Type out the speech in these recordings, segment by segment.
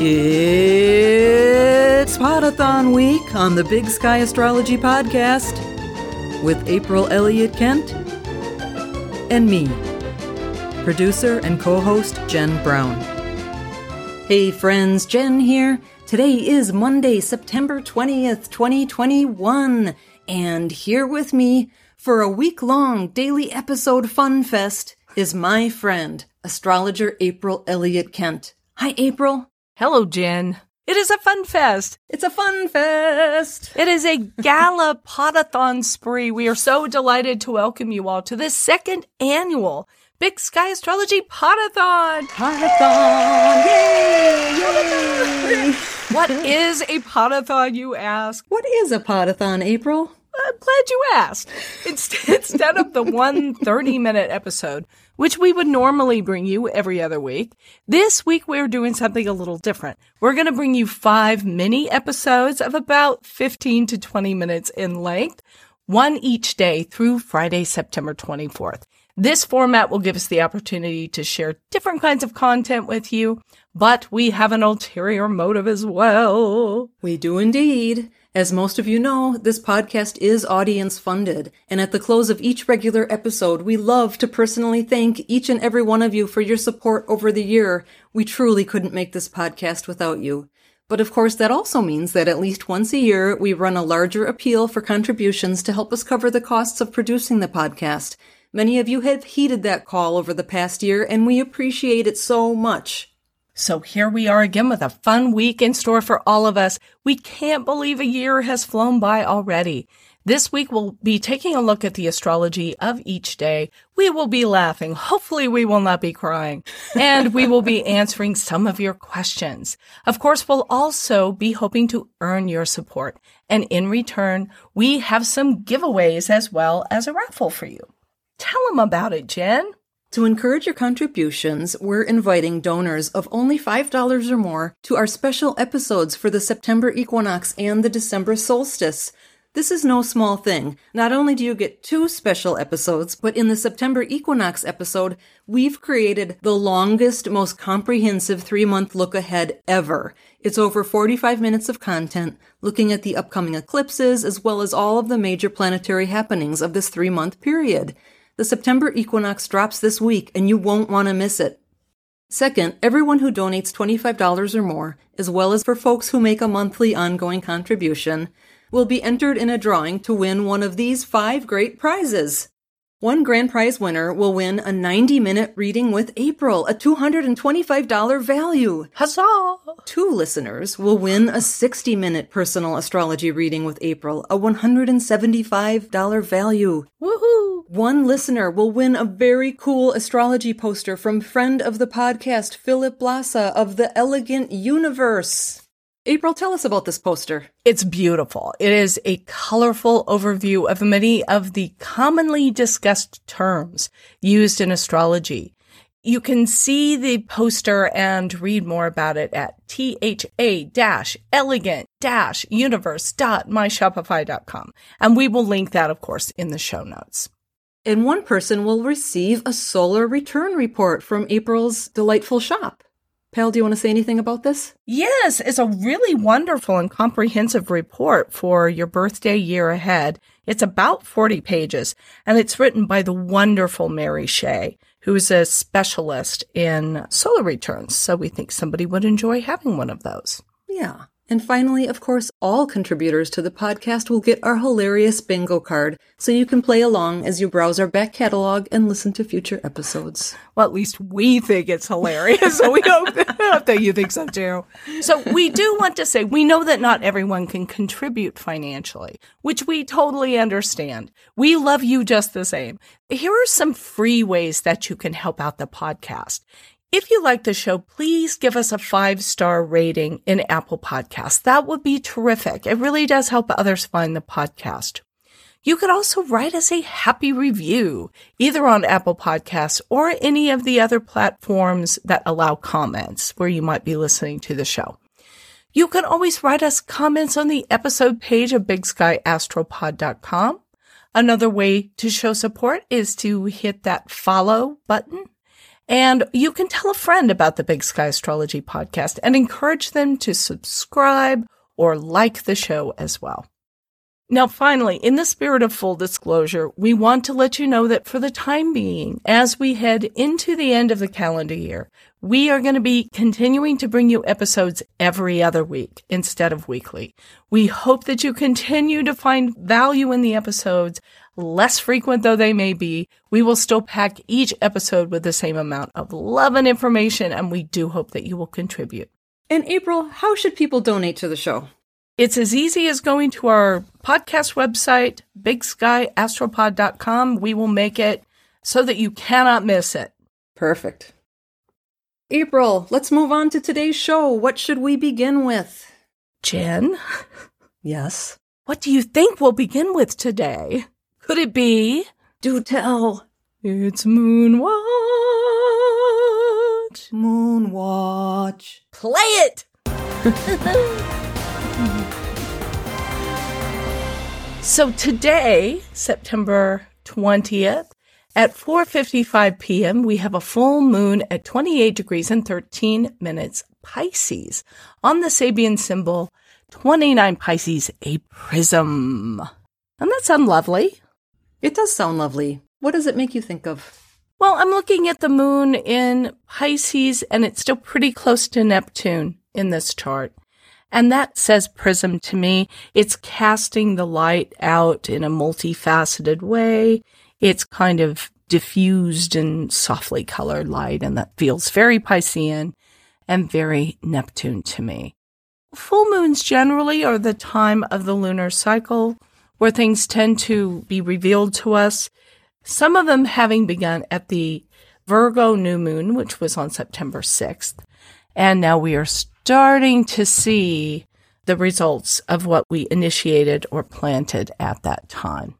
It's Podathon Week on the Big Sky Astrology Podcast with April Elliott Kent and me, producer and co host Jen Brown. Hey friends, Jen here. Today is Monday, September 20th, 2021, and here with me for a week long daily episode fun fest is my friend, astrologer April Elliott Kent. Hi, April. Hello, Jen. It is a fun fest. It's a fun fest. It is a gala podathon spree. We are so delighted to welcome you all to this second annual Big Sky Astrology Podathon. Podathon! Yay! Yay! What is a podathon, you ask? What is a podathon, April? I'm glad you asked. Instead of the one 30 minute episode, which we would normally bring you every other week, this week we're doing something a little different. We're going to bring you five mini episodes of about 15 to 20 minutes in length, one each day through Friday, September 24th. This format will give us the opportunity to share different kinds of content with you, but we have an ulterior motive as well. We do indeed. As most of you know, this podcast is audience funded, and at the close of each regular episode, we love to personally thank each and every one of you for your support over the year. We truly couldn't make this podcast without you. But of course, that also means that at least once a year, we run a larger appeal for contributions to help us cover the costs of producing the podcast. Many of you have heeded that call over the past year, and we appreciate it so much. So here we are again with a fun week in store for all of us. We can't believe a year has flown by already. This week we'll be taking a look at the astrology of each day. We will be laughing. Hopefully we will not be crying. And we will be answering some of your questions. Of course, we'll also be hoping to earn your support. And in return, we have some giveaways as well as a raffle for you. Tell them about it, Jen. To encourage your contributions, we're inviting donors of only $5 or more to our special episodes for the September equinox and the December solstice. This is no small thing. Not only do you get two special episodes, but in the September equinox episode, we've created the longest, most comprehensive three month look ahead ever. It's over 45 minutes of content looking at the upcoming eclipses as well as all of the major planetary happenings of this three month period. The September equinox drops this week and you won't want to miss it. Second, everyone who donates $25 or more, as well as for folks who make a monthly ongoing contribution, will be entered in a drawing to win one of these five great prizes. One grand prize winner will win a 90 minute reading with April, a $225 value. Huzzah! Two listeners will win a 60 minute personal astrology reading with April, a $175 value. Woohoo! One listener will win a very cool astrology poster from friend of the podcast, Philip Blassa of the Elegant Universe. April, tell us about this poster. It's beautiful. It is a colorful overview of many of the commonly discussed terms used in astrology. You can see the poster and read more about it at tha-elegant-universe.myshopify.com. And we will link that, of course, in the show notes. And one person will receive a solar return report from April's delightful shop. Do you want to say anything about this? Yes, it's a really wonderful and comprehensive report for your birthday year ahead. It's about 40 pages and it's written by the wonderful Mary Shea, who is a specialist in solar returns. So we think somebody would enjoy having one of those. Yeah. And finally, of course, all contributors to the podcast will get our hilarious bingo card so you can play along as you browse our back catalog and listen to future episodes. Well, at least we think it's hilarious. so we hope that you think so too. So we do want to say we know that not everyone can contribute financially, which we totally understand. We love you just the same. Here are some free ways that you can help out the podcast. If you like the show, please give us a five star rating in Apple Podcasts. That would be terrific. It really does help others find the podcast. You could also write us a happy review, either on Apple Podcasts or any of the other platforms that allow comments where you might be listening to the show. You can always write us comments on the episode page of bigskyastropod.com. Another way to show support is to hit that follow button And you can tell a friend about the Big Sky Astrology podcast and encourage them to subscribe or like the show as well. Now, finally, in the spirit of full disclosure, we want to let you know that for the time being, as we head into the end of the calendar year, we are going to be continuing to bring you episodes every other week instead of weekly. We hope that you continue to find value in the episodes, less frequent though they may be. We will still pack each episode with the same amount of love and information, and we do hope that you will contribute. And April, how should people donate to the show? It's as easy as going to our podcast website, bigskyastropod.com. We will make it so that you cannot miss it. Perfect. April, let's move on to today's show. What should we begin with? Jen, Yes. what do you think we'll begin with today? Could it be? Do tell. It's Moonwatch. Moonwatch. Play it! so today, September 20th, at 4:55 p.m., we have a full moon at 28 degrees and 13 minutes Pisces on the Sabian symbol 29 Pisces, a prism. Doesn't that sound lovely? It does sound lovely. What does it make you think of? Well, I'm looking at the moon in Pisces and it's still pretty close to Neptune in this chart. And that says prism to me. It's casting the light out in a multifaceted way. It's kind of diffused and softly colored light, and that feels very Piscean and very Neptune to me. Full moons generally are the time of the lunar cycle where things tend to be revealed to us. Some of them having begun at the Virgo new moon, which was on September 6th. And now we are starting to see the results of what we initiated or planted at that time.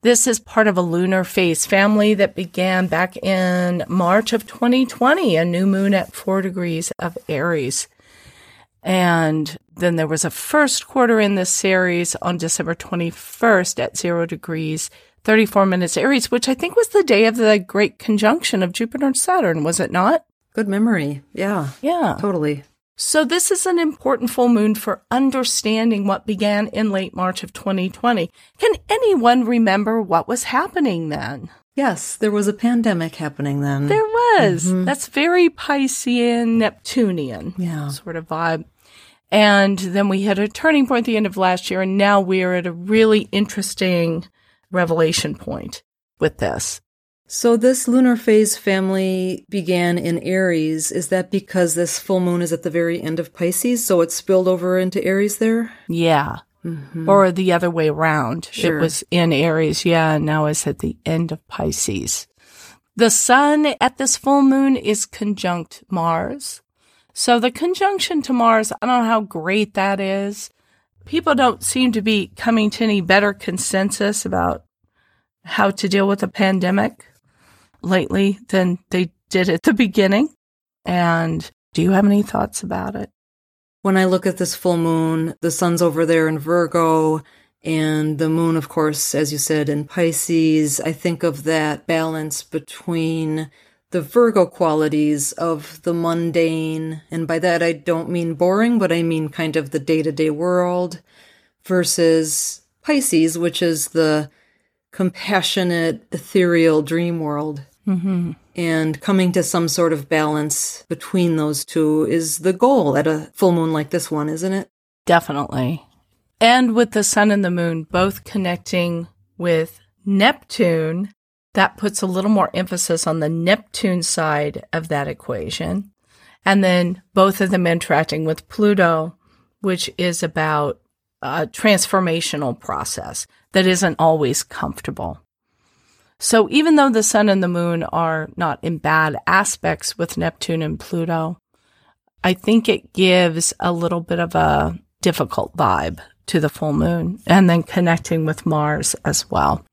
This is part of a lunar phase family that began back in March of 2020, a new moon at four degrees of Aries. And then there was a first quarter in this series on December 21st at zero degrees, 34 minutes Aries, which I think was the day of the great conjunction of Jupiter and Saturn, was it not? Good memory. Yeah, Yeah. totally. So this is an important full moon for understanding what began in late March of 2020. Can anyone remember what was happening then? Yes, there was a pandemic happening then. There was. Mm-hmm. That's very Piscean, Neptunian Yeah. sort of vibe. And then we had a turning point at the end of last year, and now we're at a really interesting revelation point with this. So this lunar phase family began in Aries. Is that because this full moon is at the very end of Pisces, so it spilled over into Aries there? Yeah. Mm-hmm. Or the other way around. Sure. It was in Aries, yeah, and now it's at the end of Pisces. The sun at this full moon is conjunct Mars. So the conjunction to Mars, I don't know how great that is. People don't seem to be coming to any better consensus about how to deal with a pandemic lately than they did at the beginning. And do you have any thoughts about it? When I look at this full moon, the sun's over there in Virgo, and the moon, of course, as you said, in Pisces. I think of that balance between the Virgo qualities of the mundane, and by that I don't mean boring, but I mean kind of the day to day world, versus Pisces, which is the compassionate, ethereal dream world. Mm-hmm. And coming to some sort of balance between those two is the goal at a full moon like this one, isn't it? Definitely. And with the sun and the moon both connecting with Neptune, that puts a little more emphasis on the Neptune side of that equation. And then both of them interacting with Pluto, which is about a transformational process that isn't always comfortable. So even though the sun and the moon are not in bad aspects with Neptune and Pluto, I think it gives a little bit of a difficult vibe to the full moon and then connecting with Mars as well.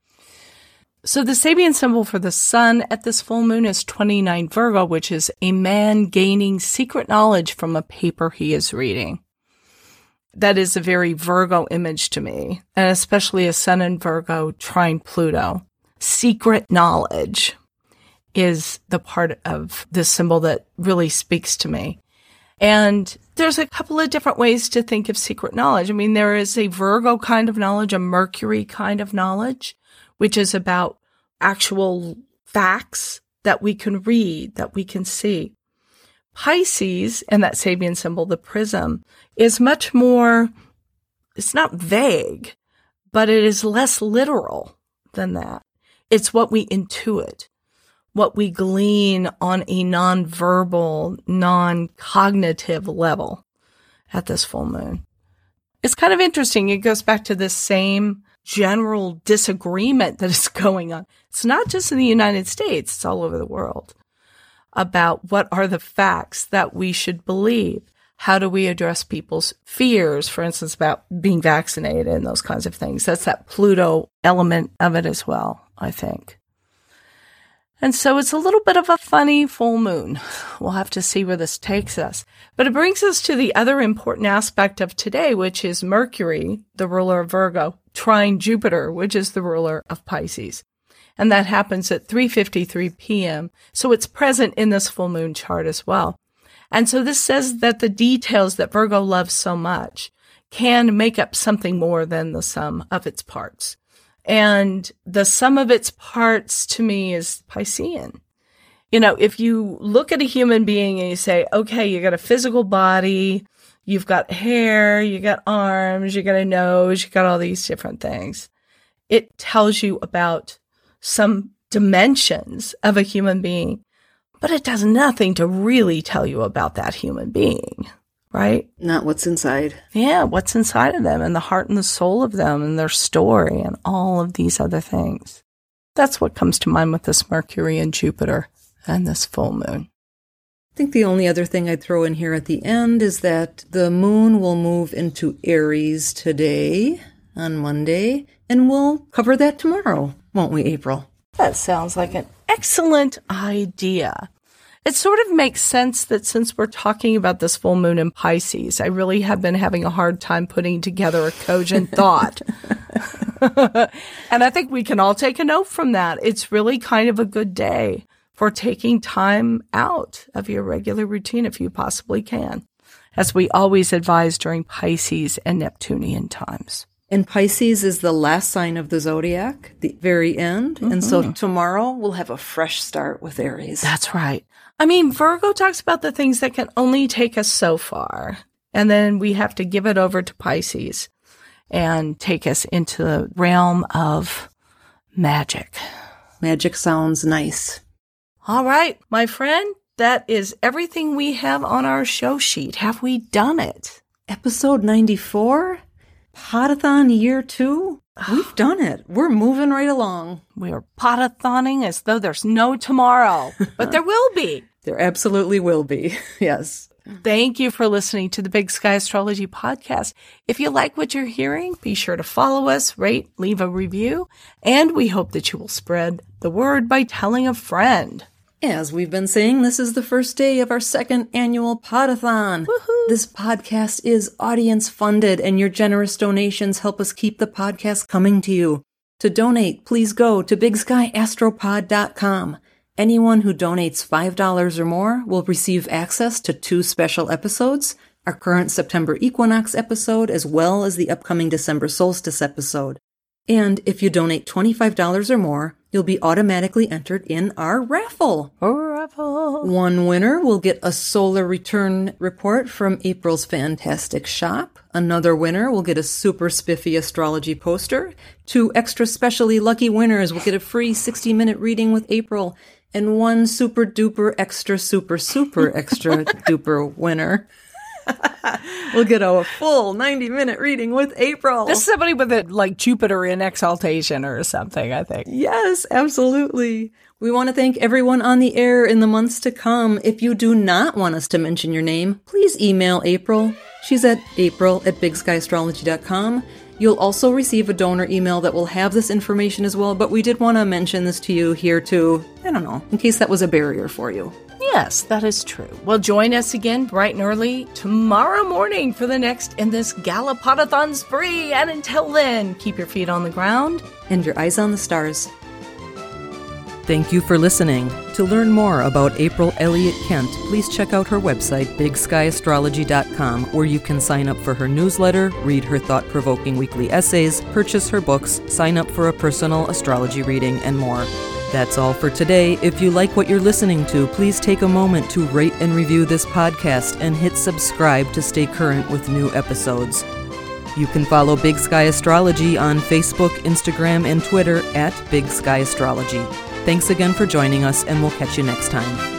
So the Sabian symbol for the sun at this full moon is 29 Virgo, which is a man gaining secret knowledge from a paper he is reading. That is a very Virgo image to me, and especially a sun in Virgo trine Pluto. Secret knowledge. is the part of this symbol that really speaks to me. And there's a couple of different ways to think of secret knowledge. I mean, there is a Virgo kind of knowledge, a Mercury kind of knowledge, which is about actual facts that we can read, that we can see. Pisces and that Sabian symbol, the prism, is much more, it's not vague, but it is less literal than that. It's what we intuit what we glean on a non-verbal, non-cognitive level at this full moon. It's kind of interesting. It goes back to the same general disagreement that is going on. It's not just in the United States, it's all over the world about what are the facts that we should believe. How do we address people's fears, for instance, about being vaccinated and those kinds of things? That's that Pluto element of it as well, I think. And so it's a little bit of a funny full moon. We'll have to see where this takes us. But it brings us to the other important aspect of today, which is Mercury, the ruler of Virgo, trine Jupiter, which is the ruler of Pisces. And that happens at 3:53 p.m. So it's present in this full moon chart as well. And so this says that the details that Virgo loves so much can make up something more than the sum of its parts. And the sum of its parts to me is Piscean. You know, if you look at a human being and you say, okay, you got a physical body, you've got hair, you got arms, you got a nose, you got all these different things. It tells you about some dimensions of a human being, but it does nothing to really tell you about that human being right? Not what's inside. Yeah, what's inside of them and the heart and the soul of them and their story and all of these other things. That's what comes to mind with this Mercury and Jupiter and this full moon. I think the only other thing I'd throw in here at the end is that the moon will move into Aries today on Monday, and we'll cover that tomorrow, won't we, April? That sounds like an excellent idea. It sort of makes sense that since we're talking about this full moon in Pisces, I really have been having a hard time putting together a cogent thought. and I think we can all take a note from that. It's really kind of a good day for taking time out of your regular routine if you possibly can, as we always advise during Pisces and Neptunian times. And Pisces is the last sign of the zodiac, the very end. Mm-hmm. And so mm-hmm. tomorrow we'll have a fresh start with Aries. That's right. I mean, Virgo talks about the things that can only take us so far. And then we have to give it over to Pisces and take us into the realm of magic. Magic sounds nice. All right, my friend, that is everything we have on our show sheet. Have we done it? Episode 94? Podathon year two? We've done it. We're moving right along. We are podathoning as though there's no tomorrow, but there will be. There absolutely will be. yes. Thank you for listening to the Big Sky Astrology podcast. If you like what you're hearing, be sure to follow us, rate, leave a review, and we hope that you will spread the word by telling a friend. As we've been saying, this is the first day of our second annual Podathon. Woohoo! This podcast is audience funded, and your generous donations help us keep the podcast coming to you. To donate, please go to bigskyastropod.com. Anyone who donates $5 or more will receive access to two special episodes, our current September equinox episode, as well as the upcoming December solstice episode. And if you donate $25 or more, you'll be automatically entered in our raffle. Raffle. One winner will get a solar return report from April's fantastic shop. Another winner will get a super spiffy astrology poster. Two extra specially lucky winners will get a free 60 minute reading with April and one super duper extra super super extra duper winner. we'll get a full 90 minute reading with April. This is somebody with a like Jupiter in exaltation or something, I think. Yes, absolutely. We want to thank everyone on the air in the months to come. If you do not want us to mention your name, please email April. She's at april at bigskyastrology.com. You'll also receive a donor email that will have this information as well, but we did want to mention this to you here too. I don't know, in case that was a barrier for you. Yes, that is true. Well, join us again bright and early tomorrow morning for the next in this Galapotathon spree. And until then, keep your feet on the ground and your eyes on the stars. Thank you for listening To learn more about April Elliott Kent, please check out her website, bigskyAstrology.com, where you can sign up for her newsletter, read her thought provoking weekly essays, purchase her books, sign up for a personal astrology reading, and more. That's all for today. If you like what you're listening to, please take a moment to rate and review this podcast and hit subscribe to stay current with new episodes. You can follow Big Sky Astrology on Facebook, Instagram, and Twitter at Big Sky Astrology. Thanks again for joining us, and we'll catch you next time.